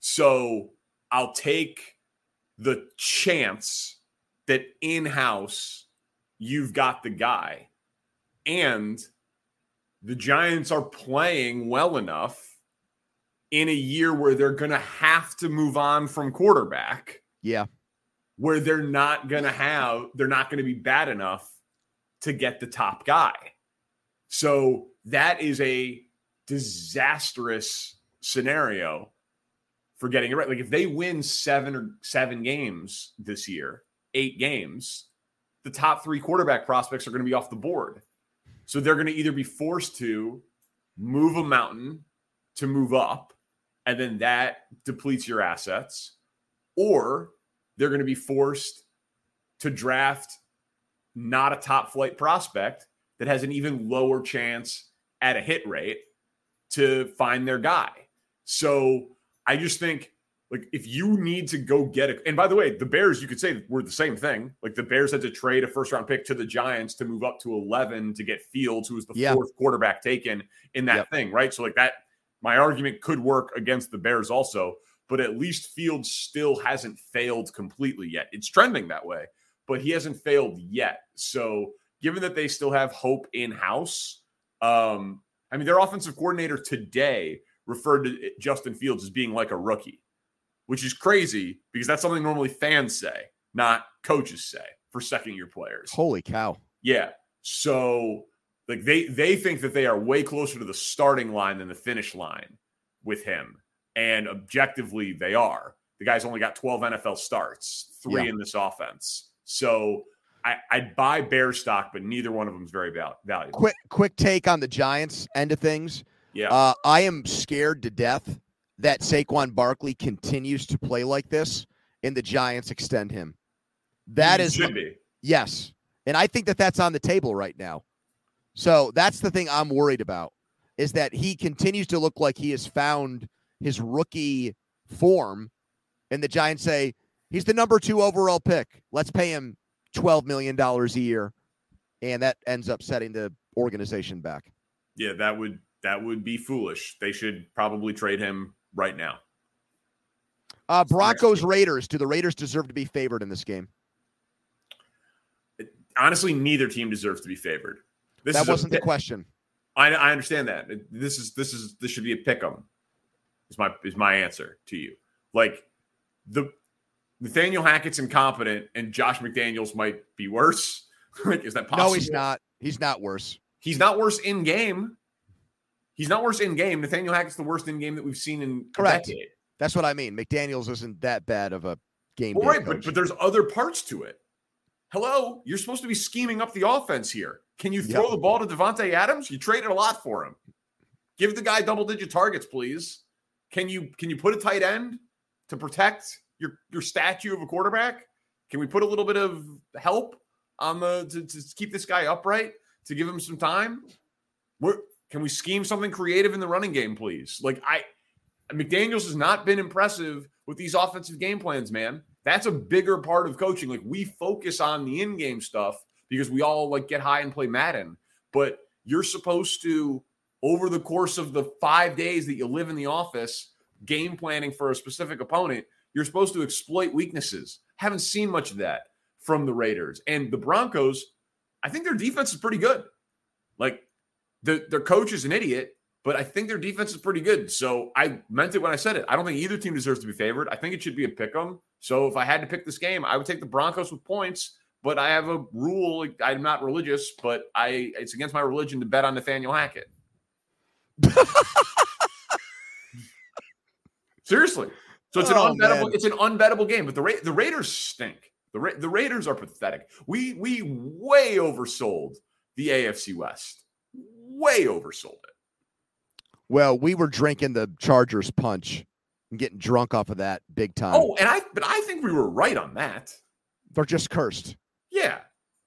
So I'll take the chance that in house you've got the guy and the Giants are playing well enough in a year where they're going to have to move on from quarterback Yeah. where they're not going to have they're not going to be bad enough to get the top guy. So that is a disastrous scenario for getting it right. Like if they win 7 or 7 games this year, 8 games, the top 3 quarterback prospects are going to be off the board. So they're going to either be forced to move a mountain to move up and then that depletes your assets or they're going to be forced to draft not a top flight prospect that has an even lower chance at a hit rate to find their guy. So I just think like if you need to go get it, and by the way, the Bears, you could say were the same thing. Like the Bears had to trade a first round pick to the Giants to move up to 11 to get Fields, who was the Yeah. fourth quarterback taken in that Yep. thing, right? So like that, my argument could work against the Bears also, but at least Fields still hasn't failed completely yet. It's trending that way, but he hasn't failed yet. So given that they still have hope in house, um, I mean, their offensive coordinator today referred to Justin Fields as being like a rookie, which is crazy because that's something normally fans say, not coaches say for second year players. Holy cow. Yeah. So like they they think that they are way closer to the starting line than the finish line with him. And objectively they are. The guy's only got 12 NFL starts, three Yeah. in this offense. So I, I'd buy bear stock, but neither one of them is very val- valuable. Quick quick take on the Giants end of things. Yeah. Uh, I am scared to death that Saquon Barkley continues to play like this and the Giants extend him. That He is should be. Yes. And I think that that's on the table right now. So that's the thing I'm worried about is that he continues to look like he has found his rookie form. And the Giants say, he's the number two overall pick. Let's pay him $12 million a year. And that ends up setting the organization back. Yeah, that would that would be foolish. They should probably trade him right now. Uh, Broncos Raiders. Do the Raiders deserve to be favored in this game? Honestly, neither team deserves to be favored. This that wasn't the question. I, I understand that. This is this is this should be a pick 'em. Is my is my answer to you. Like the Nathaniel Hackett's incompetent and Josh McDaniels might be worse. [laughs] like, is that possible? No, he's not. He's not worse. He's not worse in game. He's not worse in game. Nathaniel Hackett's the worst in game that we've seen in Correct. That's what I mean. McDaniels isn't that bad of a game. Well, right, but, but there's other parts to it. Hello, you're supposed to be scheming up the offense here. Can you throw Yep. the ball to Davante Adams? You traded a lot for him. Give the guy double digit targets, please. Can you can you put a tight end to protect your your statue of a quarterback? Can we put a little bit of help on the to, to keep this guy upright to give him some time? Where can we scheme something creative in the running game, please? Like I McDaniels has not been impressive with these offensive game plans, man. That's a bigger part of coaching. Like we focus on the in-game stuff because we all like get high and play Madden, but you're supposed to over the course of the 5 days that you live in the office, game planning for a specific opponent, you're supposed to exploit weaknesses. Haven't seen much of that from the Raiders. And the Broncos, I think their defense is pretty good. Like the, their coach is an idiot, but I think their defense is pretty good. So I meant it when I said it. I don't think either team deserves to be favored. I think it should be a pick 'em. So if I had to pick this game, I would take the Broncos with points. But I have a rule. I'm not religious, but I it's against my religion to bet on Nathaniel Hackett. [laughs] Seriously. So it's an Oh, unbettable. man. It's an unbettable game. But the Ra- the Raiders stink. The Ra- the Raiders are pathetic. We we way oversold the AFC West. Way oversold it. Well, we were drinking the Chargers punch and getting drunk off of that big time. Oh, and I but I think we were right on that. They're just cursed. Yeah.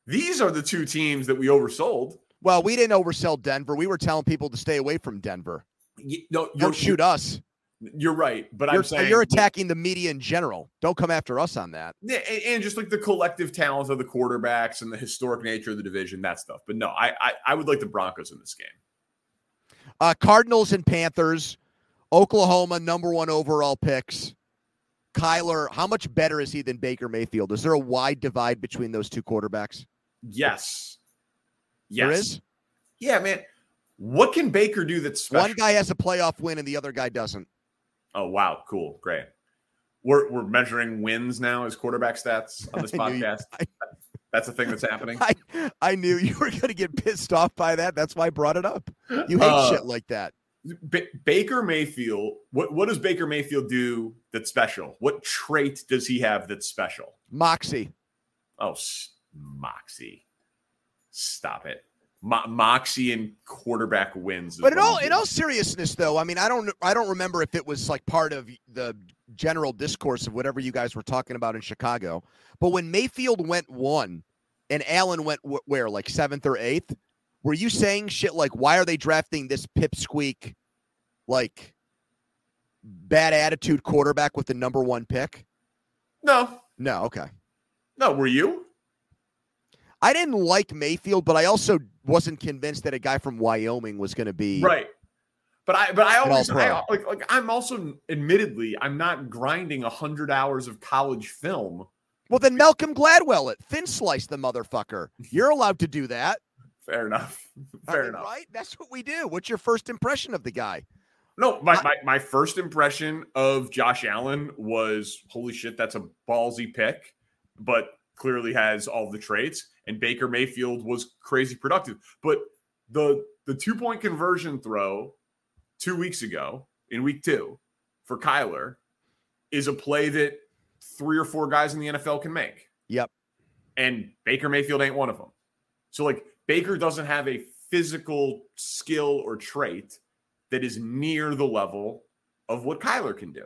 These are the two teams that we oversold. Well, we didn't oversell Denver. We were telling people to stay away from Denver. Y- No, Don't shoot us. You're right, but You're, I'm saying you're attacking the media in general. Don't come after us on that. Yeah, and, and just like the collective talent of the quarterbacks and the historic nature of the division, that stuff. But no, I I, I would like the Broncos in this game. Uh, Cardinals and Panthers, Oklahoma number one overall picks. Kyler, how much better is he than Baker Mayfield? Is there a wide divide between those two quarterbacks? Yes. Yes. There is. Yeah, man. What can Baker do that's special? One guy has a playoff win and the other guy doesn't. Oh wow, cool, great. We're we're measuring wins now as quarterback stats on this [laughs] I knew you- podcast. [laughs] That's a thing that's happening. I, I knew you were going to get pissed off by that. That's why I brought it up. You hate Uh, shit like that. Ba- Baker Mayfield. What what does Baker Mayfield do that's special? What trait does he have that's special? Moxie. Oh, s- Moxie. Stop it. Mo- Moxie and quarterback wins. But in all in all seriousness, though, I mean, I don't I don't remember if it was like part of the general discourse of whatever you guys were talking about in Chicago. But when Mayfield went one, and Allen went wh- where like seventh or eighth, were you saying shit like, "Why are they drafting this pipsqueak, like bad attitude quarterback with the number one pick?" No, No, okay. no. Were you? I didn't like Mayfield, but I also wasn't convinced that a guy from Wyoming was going to be Right. But I, but I always, I, like, like, I'm also, admittedly, I'm not grinding a hundred hours of college film. Well, then Malcolm Gladwell it. Thin slice the motherfucker. You're allowed to do that. Fair enough. I [laughs] Fair mean, enough. Right? That's what we do. What's your first impression of the guy? No, my, my my first impression of Josh Allen was holy shit, that's a ballsy pick, but clearly has all the traits. And Baker Mayfield was crazy productive. But the the two point conversion throw two weeks ago in week two for Kyler is a play that three or four guys in the NFL can make. Yep. And Baker Mayfield ain't one of them. So like Baker doesn't have a physical skill or trait that is near the level of what Kyler can do.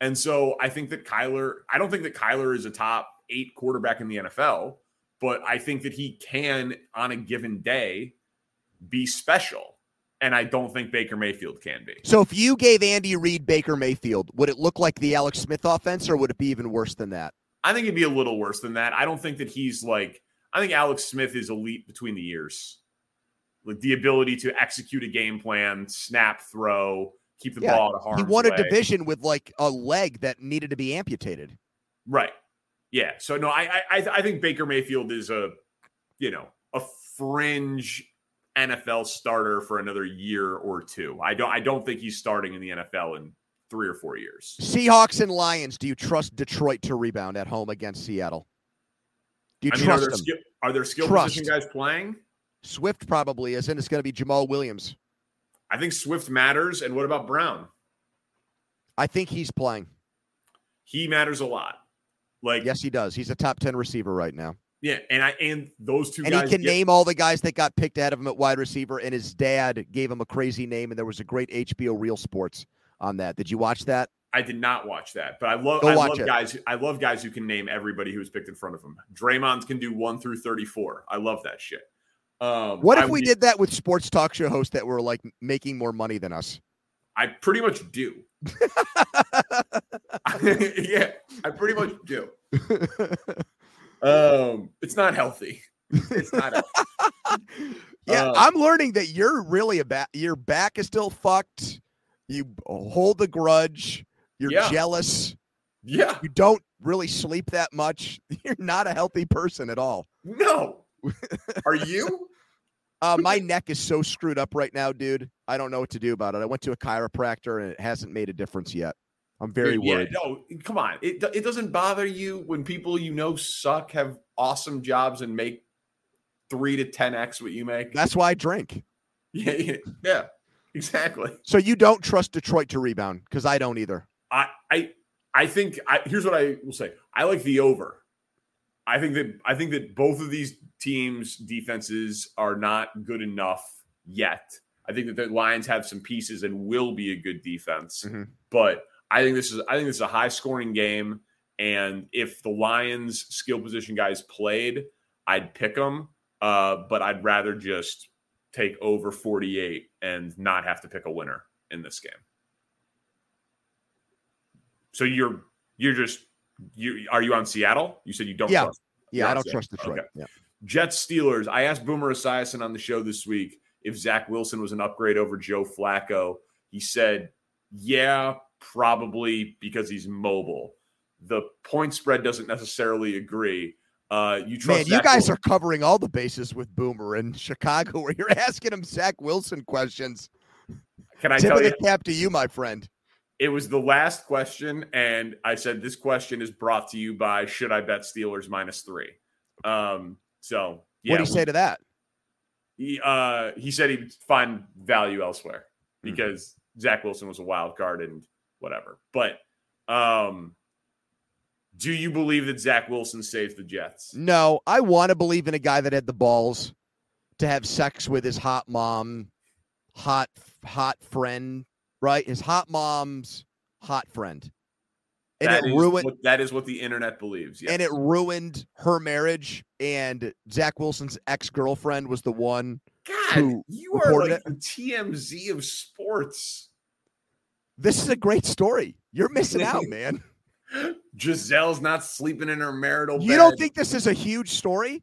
And so I think that Kyler, I don't think that Kyler is a top eight quarterback in the NFL, but I think that he can, on a given day, be special. And I don't think Baker Mayfield can be. So if you gave Andy Reid Baker Mayfield, would it look like the Alex Smith offense or would it be even worse than that? I think it'd be a little worse than that. I don't think that he's like, I think Alex Smith is elite between the years. Like the ability to execute a game plan, snap, throw, keep the Yeah, ball out of harm's He won way. a division with like a leg that needed to be amputated. Right. Yeah. So no, I I I- I think Baker Mayfield is a you know a fringe NFL starter for another year or two. I don't I don't think he's starting in the NFL in three or four years. Seahawks and Lions, do you trust Detroit to rebound at home against Seattle? Do you I mean, are trust there them? skill, are there skill Trust. position guys playing? Swift probably isn't. It's going to be Jamaal Williams. I think Swift matters. And what about Brown? I think he's playing. He matters a lot. Like Yes, he does. He's a top 10 receiver right now. yeah, and I and those two And guys he can name all the guys that got picked out of him at wide receiver, and his dad gave him a crazy name, and there was a great HBO Real Sports on that. Did you watch that? I did not watch that, but I love Go I love it. guys. I love guys who can name everybody who was picked in front of them. Draymond can do one through thirty-four. I love that shit. Um, What if I we did that with sports talk show hosts that were like making more money than us? I pretty much do. [laughs] yeah, I pretty much do. [laughs] Um, it's not healthy. It's not. Healthy. [laughs] Yeah, Uh, I'm learning that you're really a back. Your back is still fucked. You hold the grudge. You're Yeah. jealous. Yeah. You don't really sleep that much. You're not a healthy person at all. No. Are you? Uh, my neck is so screwed up right now, dude. I don't know what to do about it. I went to a chiropractor and it hasn't made a difference yet. I'm very Yeah, worried. no, come on. It it doesn't bother you when people you know suck have awesome jobs and make three to ten x what you make. That's why I drink. [laughs] Yeah, yeah, yeah, exactly. So you don't trust Detroit to rebound because I don't either. I I I think I here's what I will say. I like the over. I think that I think that both of these teams' defenses are not good enough yet. I think that the Lions have some pieces and will be a good defense. Mhm. But I think this is I think this is a high scoring game. And if the Lions skill position guys played, I'd pick them. Uh, but I'd rather just take over 48 and not have to pick a winner in this game. So you're you're just you are you on Seattle? You said you don't Yeah. trust. Yeah, you're I don't Seattle. trust Detroit. Okay. Yeah. Jets Steelers. I asked Boomer Esiason on the show this week if Zach Wilson was an upgrade over Joe Flacco. He said, "Yeah, probably because he's mobile." The point spread doesn't necessarily agree. Uh, you trust Man, you guys Wilson? are covering all the bases with Boomer in [laughs] Chicago, where you're asking him Zach Wilson questions. Can I Tip tell you? the cap to you, my friend. It was the last question, and I said this question is brought to you by Should I bet Steelers minus three? Um, so yeah, what do you say to that? he uh he said he'd find value elsewhere Hmm. because Zach Wilson was a wild card and whatever. But um do you believe that Zach Wilson saves the Jets? No, I want to believe in a guy that had the balls to have sex with his hot mom, hot hot friend, right? His hot mom's hot friend, and That it is ruined. what, that is what the internet believes. Yes. and it ruined her marriage. And Zach Wilson's ex girlfriend was the one. God, who you are like it. the TMZ of sports. This is a great story. You're missing out, [laughs] man. Gisele's not sleeping in her marital bed. You don't think this is a huge story?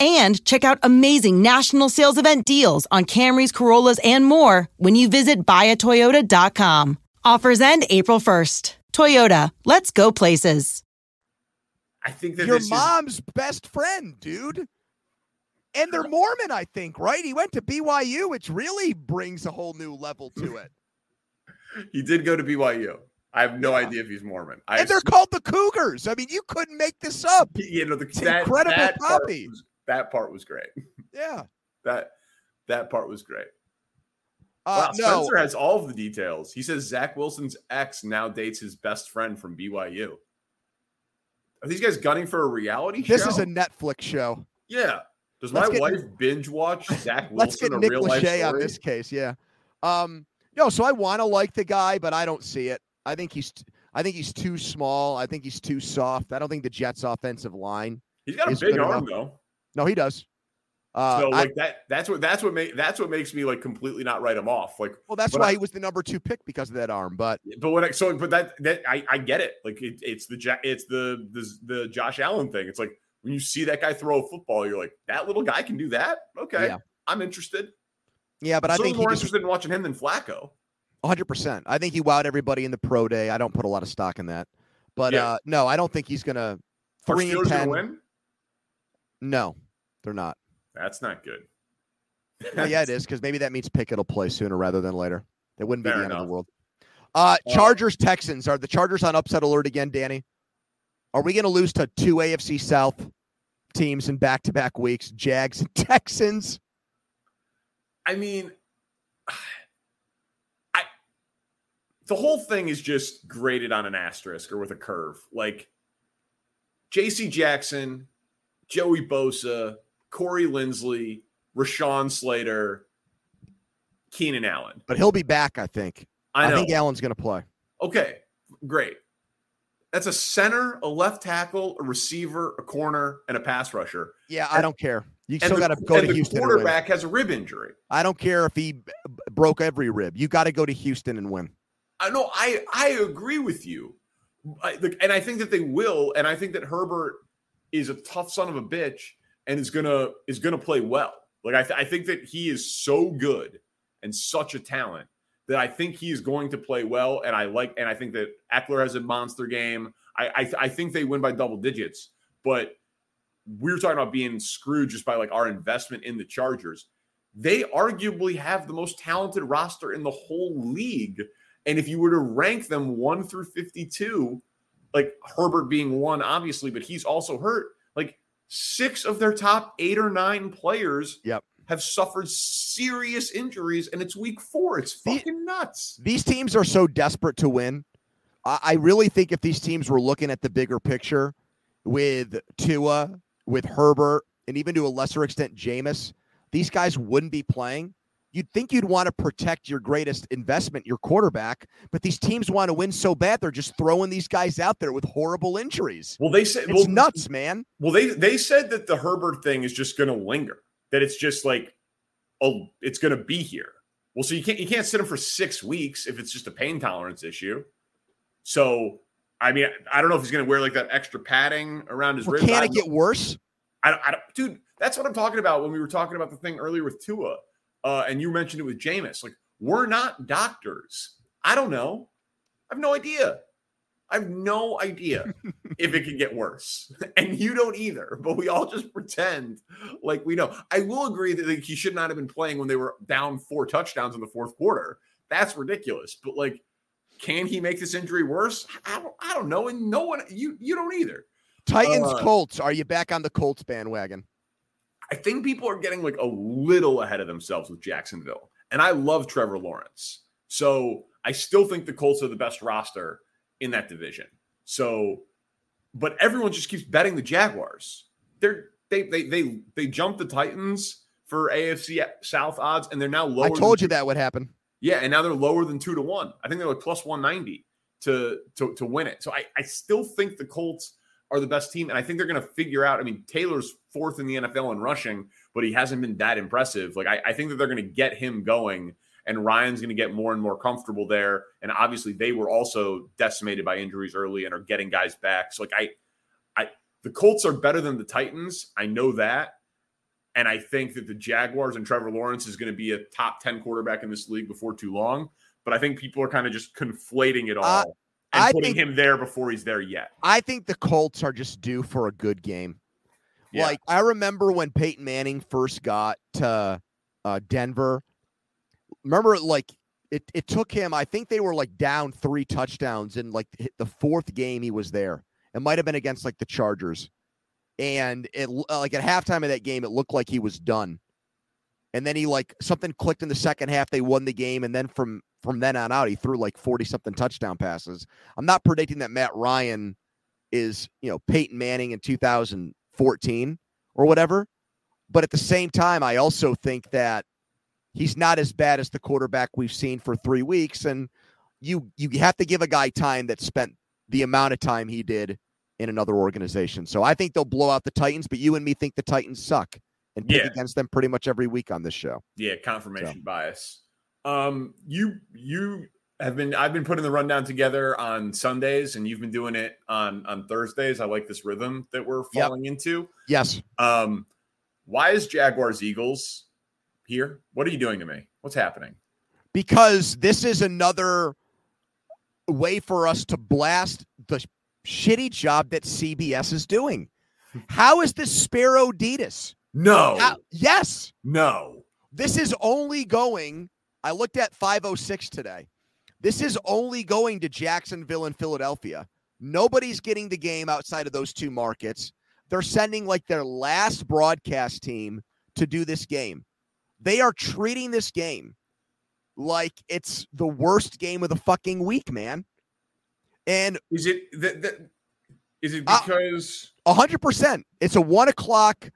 and check out amazing national sales event deals on Camrys, Corollas, and more when you visit buyatoyota.com. Offers end April 1st. Toyota, let's go places. I think that Your this is- mom's best friend, dude. And they're Mormon, I think, right? He went to BYU, which really brings a whole new level to it. [laughs] he did go to BYU. I have no idea if he's Mormon. I and they're called the Cougars. I mean, you couldn't make this up. you know the It's that, incredible that part copy. was- that part was great. [laughs] Yeah. That that part was great. Uh, wow, no, Spencer has all of the details. He says Zach Wilson's ex now dates his best friend from BYU. Are these guys gunning for a reality show? this show? is a Netflix show. yeah. Does Let's my get- wife binge watch [laughs] Zach Let's get a Nick real life Lachey on this case. Yeah. Um, no, so I want to like the guy, but I don't see it. I think he's I think he's too small. I think he's too soft. I don't think the Jets offensive line. He's got a big arm enough. though. No, he does. Uh, so I- like that that's what that's what make that's what makes me like completely not write him off. Like well, that's why I- he was the number two pick because of that arm. But But when I so but that that I, I get it. Like it, it's the it's the, the the Josh Allen thing. It's like when you see that guy throw a football, you're like, that little guy can do that. Okay, Yeah. I'm interested. yeah, but I think more interested in watching him than Flacco. 100. percent I think he wowed everybody in the pro day. I don't put a lot of stock in that. But Yeah. uh, no, I don't think he's gonna three and ten. win? No, they're not. That's not good. Well, yeah, it is because maybe that means Pickett will play sooner rather than later. It wouldn't be Fair the end of the world. Uh, Uh, Chargers Texans are the Chargers on upset alert again, Danny? Are we going to lose to two AFC South teams in back to back weeks? Jags and [laughs] Texans. I mean, I the whole thing is just graded on an asterisk or with a curve. Like J.C. Jackson, Joey Bosa, Corey Linsley, Rashawn Slater, Keenan Allen. But he'll be back, I think. I know. think Allen's going to play. Okay, great. That's a center, a left tackle, a receiver, a corner, and a pass rusher. Yeah, I don't care. You still got to go and to the Houston. and win. quarterback has a rib injury. I don't care if he broke every rib. You got to go to Houston and win. I know. I I agree with you, I, and I think that they will. And I think that Herbert is a tough son of a bitch and is gonna is gonna play well. Like I, th- I think that he is so good and such a talent that I think he is going to play well. And I like and I think that Ekeler has a monster game. I I, I think they win by double digits, but we were talking about being screwed just by like our investment in the Chargers. They arguably have the most talented roster in the whole league. And if you were to rank them one through 52, like Herbert being one, obviously, but he's also hurt, like six of their top eight or nine players Yep. have suffered serious injuries, and it's week four. It's fucking nuts. These teams are so desperate to win. I, I really think if these teams were looking at the bigger picture with Tua, with Herbert, and even to a lesser extent, Jameis, these guys wouldn't be playing. You'd think you'd want to protect your greatest investment, your quarterback, but these teams want to win so bad they're just throwing these guys out there with horrible injuries. Well, they said It's well, nuts, man. Well, they they said that the Herbert thing is just going to linger. That it's just like, oh, it's going to be here. Well, so you can't you can't sit him for six weeks if it's just a pain tolerance issue. So, I mean, I don't know if he's going to wear like that extra padding around his Well, ribs. can it get worse? I I don't, dude. That's what I'm talking about when we were talking about the thing earlier with Tua, uh, and you mentioned it with Jameis. Like, we're not doctors. I don't know. I have no idea. I have no idea. [laughs] if it can get worse. [laughs] And you don't either, but we all just pretend like we know. I will agree that like, he should not have been playing when they were down four touchdowns in the fourth quarter. That's ridiculous. But like, can he make this injury worse? I don't, I don't know. And no one, you you don't either. Titans Uh, Colts. Are you back on the Colts bandwagon? I think people are getting like a little ahead of themselves with Jacksonville. And I love Trevor Lawrence. So I still think the Colts are the best roster in that division. So, but everyone just keeps betting the Jaguars. They're they they they they jumped the Titans for AFC South odds, and they're now lower. I told you two- that would happen. Yeah, and now they're lower than two to one. I think they're like plus one ninety to to to win it. So I I still think the Colts are the best team, and I think they're going to figure out. I mean, Taylor's fourth in the NFL in rushing, but he hasn't been that impressive. Like I, I think that they're going to get him going, and Ryan's going to get more and more comfortable there. And obviously, they were also decimated by injuries early and are getting guys back. So like I, I the Colts are better than the Titans. I know that. And I think that the Jaguars and Trevor Lawrence is going to be a top 10 quarterback in this league before too long. But I think people are kind of just conflating it all Uh, I putting think- him there before he's there yet. I think the Colts are just due for a good game. Yeah. Like I remember when Peyton Manning first got to uh, Denver. Remember, like it, it took him. I think they were like down three touchdowns in like the fourth game he was there. It might have been against like the Chargers, and it uh, like at halftime of that game, it looked like he was done. And then he like something clicked in the second half. They won the game, and then from from then on out, he threw like forty something touchdown passes. I'm not predicting that Matt Ryan is you know Peyton Manning in 2014 or whatever, but at the same time, I also think that he's not as bad as the quarterback we've seen for three weeks, and you you have to give a guy time that spent the amount of time he did in another organization. So I think they'll blow out the Titans, but you and me think the Titans suck and pick Yeah. against them pretty much every week on this show. Yeah, confirmation bias. Um, you you have been I've been putting the rundown together on Sundays, and you've been doing it on on Thursdays. I like this rhythm that we're Yep. falling into. Yes. Um, why is Jaguars Eagles here? What are you doing to me? What's happening? because this is another way for us to blast the shitty job that CBS is doing. How is this Spero Dedes? No, How- yes, no. this is only going. I looked at 506 today. This is only going to Jacksonville and Philadelphia. Nobody's getting the game outside of those two markets. They're sending like their last broadcast team to do this game. They are treating this game like it's the worst game of the fucking week, man. And Is it that? that is it Uh, because? hundred percent, it's a one o'clock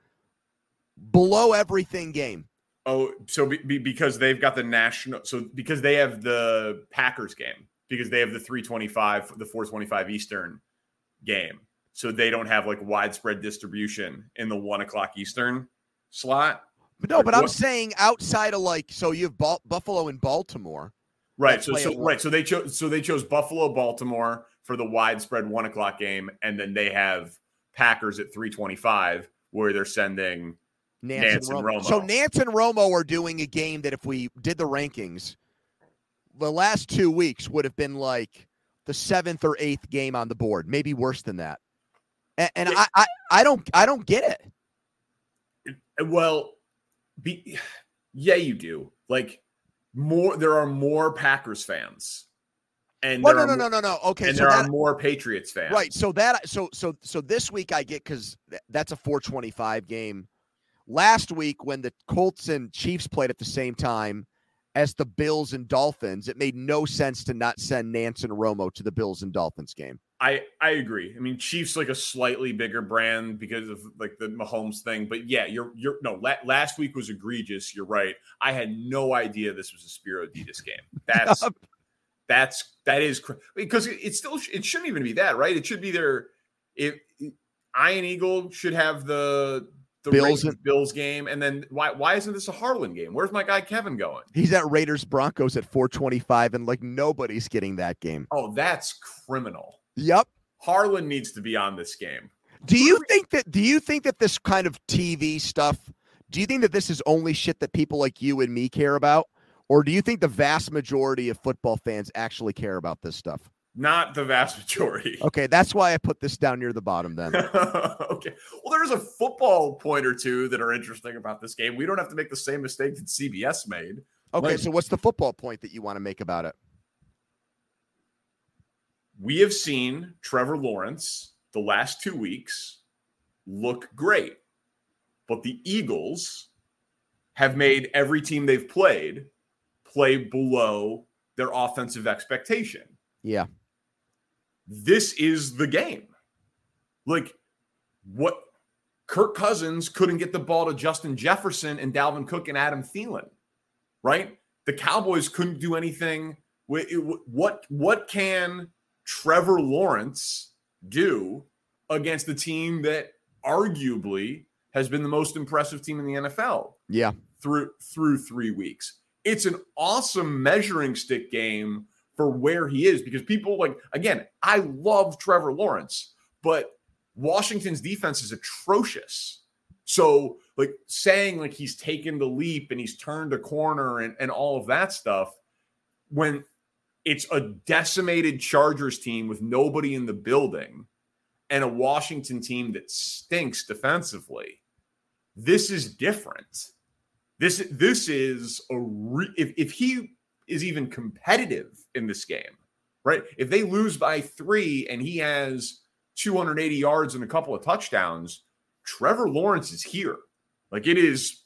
below everything game. Oh, so be, be, because they've got the national, so because they have the Packers game, because they have the 325, the 425 Eastern game. So they don't have like widespread distribution in the one o'clock Eastern slot. But no, but I'm saying outside of like, so you have Bal- Buffalo and Baltimore. Right. So, so right. So they chose so they chose Buffalo, Baltimore for the widespread one o'clock game, and then they have Packers at 325, where they're sending Nance, Nance and and Romo. Romo. So Nance and Romo are doing a game that if we did the rankings, the last two weeks would have been like the seventh or eighth game on the board, maybe worse than that. And, and I, I, I don't, I don't get it. Well, be, yeah, you do. Like more, there are more Packers fans, and Well, there no, no, no, no, no. Okay, and so there that, are more Patriots fans. right. So that, so, so, so this week I get because that's a 425 game. Last week when the Colts and Chiefs played at the same time as the Bills and Dolphins, it made no sense to not send Nance and Romo to the Bills and Dolphins game. I I agree. I mean, Chiefs like a slightly bigger brand because of like the Mahomes thing, but yeah, you're you're no. La- last week was egregious. You're right. I had no idea this was a Spero Dedes game. [laughs] That's that's that is cr- because it, it still sh- it shouldn't even be that right. It should be their if Ian Eagle should have the the Bills Bills game, and then why why isn't this a Harlan game? Where's my guy Kevin going? He's at Raiders Broncos at 425, and like nobody's getting that game. Oh, that's criminal. Yep. Harlan needs to be on this game. Do you think that do you think that this kind of TV stuff, do you think that this is only shit that people like you and me care about? Or do you think the vast majority of football fans actually care about this stuff? Not the vast majority. [laughs] Okay, that's why I put this down near the bottom then. [laughs] okay. Well, there's a football point or two that are interesting about this game. We don't have to make the same mistake that CBS made. Okay, Like, so what's the football point that you want to make about it? we have seen Trevor Lawrence the last two weeks look great, but the Eagles have made every team they've played play below their offensive expectation. Yeah. This is the game. Like what Kirk Cousins couldn't get the ball to Justin Jefferson and Dalvin Cook and Adam Thielen, right? The Cowboys couldn't do anything. What what can Trevor Lawrence do against the team that arguably has been the most impressive team in the NFL Yeah. through through 3 weeks? It's an awesome measuring stick game for where he is because people like again, I love Trevor Lawrence, but Washington's defense is atrocious. So, like saying like he's taken the leap and he's turned a corner and, and all of that stuff, when it's a decimated Chargers team with nobody in the building and a Washington team that stinks defensively, this is different. This this is a re- if if he is even competitive in this game, right? If they lose by three and he has 280 yards and a couple of touchdowns, Trevor Lawrence is here. Like it is,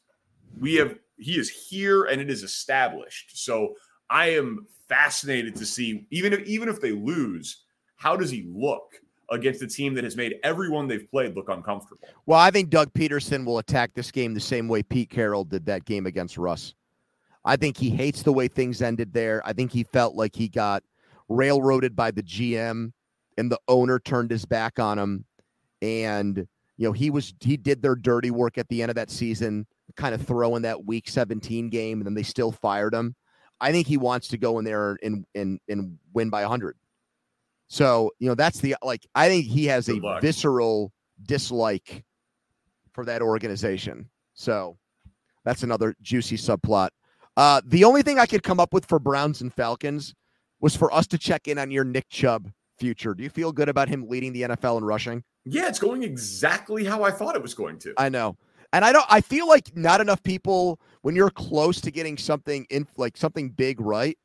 we have he is here and it is established. So I am fascinated to see even if even if they lose, how does he look against a team that has made everyone they've played look uncomfortable? Well, I think Doug Pederson will attack this game the same way Pete Carroll did that game against Russ. I think he hates the way things ended there. I think he felt like he got railroaded by the GM and the owner turned his back on him. And, you know, he was, he did their dirty work at the end of that season, kind of throwing that week 17 game, and then they still fired him. I think he wants to go in there and, and, and win by 100. So, you know, that's the, like, I think he has a luck. visceral dislike for that organization. So that's another juicy subplot. Uh, the only thing I could come up with for Browns and Falcons was for us to check in on your Nick Chubb future. Do you feel good about him leading the NFL in rushing? Yeah, it's going exactly how I thought it was going to. I know. And I don't I feel like not enough people when you're close to getting something in like something big right.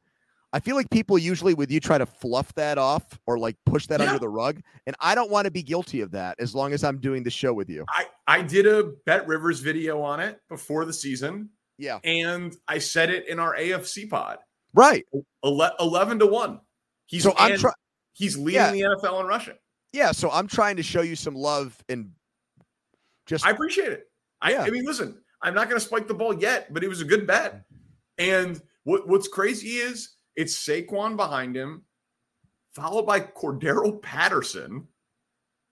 I feel like people usually with you try to fluff that off or like push that Yeah. under the rug. And I don't want to be guilty of that as long as I'm doing the show with you. I, I did a Bet Rivers video on it before the season, Yeah. and I said it in our AFC pod. Right. 11 to 1. He's So I'm try- he's leading Yeah. the NFL in rushing. Yeah. So I'm trying to show you some love and just I appreciate it. I, Yeah. I mean, listen, I'm not going to spike the ball yet, but it was a good bet. And what, what's crazy is it's Saquon behind him, followed by Cordarrelle Patterson,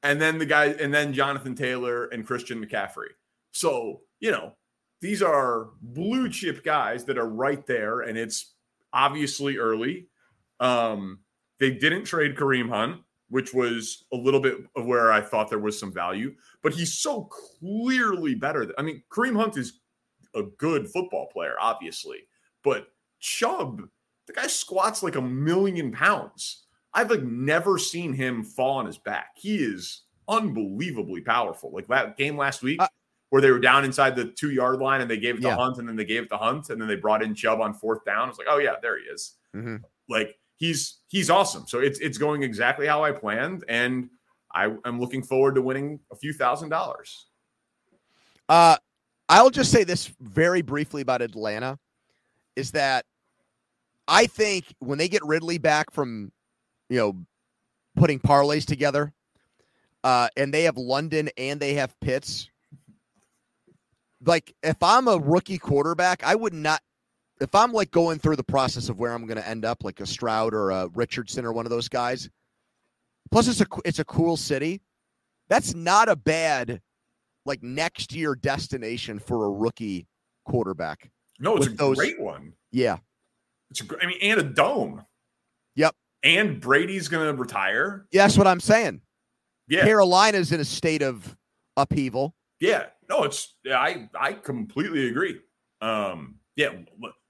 and then the guy, and then Jonathan Taylor and Christian McCaffrey. So, you know, these are blue chip guys that are right there, and it's obviously early. Um, they didn't trade Kareem Hunt, which was a little bit of where I thought there was some value, but he's so clearly better. I mean, Kareem Hunt is a good football player, obviously, but Chubb, the guy squats like a million pounds. I've like never seen him fall on his back. He is unbelievably powerful. Like that game last week Uh, where they were down inside the two yard line and they gave it to Yeah. Hunt and then they gave it to Hunt and then they brought in Chubb on fourth down. It's like, oh yeah, there he is. Mhm. Like he's he's awesome. So it's it's going exactly how I planned, and I am looking forward to winning a few thousand dollars. Uh, I'll just say this very briefly about Atlanta is that I think when they get Ridley back from, you know, putting parlays together, uh, and they have London and they have Pitts. Like, if I'm a rookie quarterback, I would not. If I'm like going through the process of where I'm going to end up, like a Stroud or a Richardson or one of those guys. Plus, it's a it's a cool city. That's not a bad like next year destination for a rookie quarterback. No, it's a those- great one. Yeah. It's a, I mean, and a dome. Yep. And Brady's going to retire. Yeah, that's what I'm saying. Yeah. Carolina's in a state of upheaval. Yeah. No, it's I I completely agree. Um, yeah,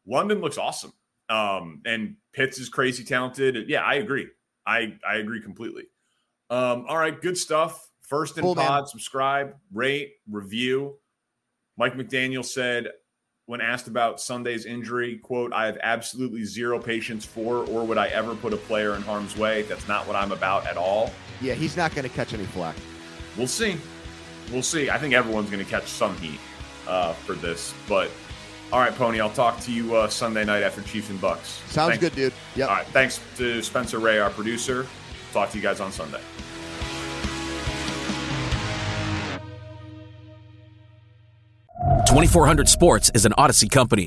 London looks awesome. Um, and Pitts is crazy talented. Yeah, I agree. I I agree completely. Um, all right, good stuff. First in Cool, man. pod, subscribe, rate, review. Mike McDaniel said when asked about Sunday's injury, quote, I have absolutely zero patience for or would I ever put a player in harm's way. That's not what I'm about at all. Yeah, he's not going to catch any flack. We'll see. We'll see. I think everyone's going to catch some heat uh, for this. But all right, Pony, I'll talk to you uh, Sunday night after Chiefs and Bucks. Sounds Thanks. good, dude. Yep. All right. Thanks to Spencer Ray, our producer. Talk to you guys on Sunday. Twenty four hundred Sports is an Audacy company.